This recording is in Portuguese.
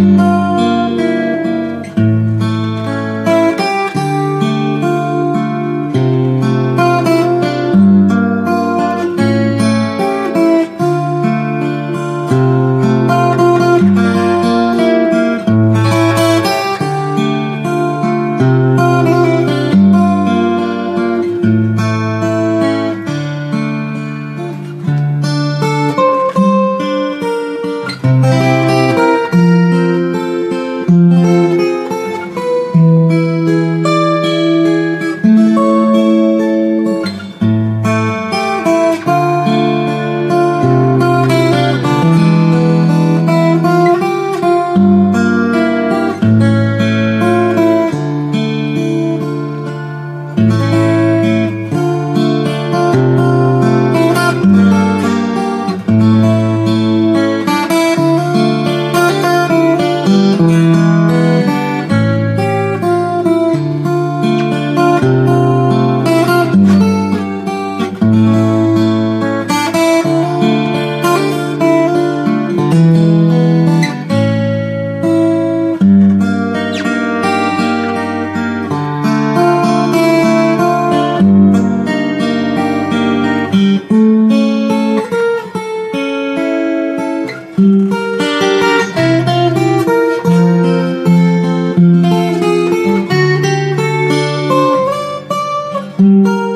you. Música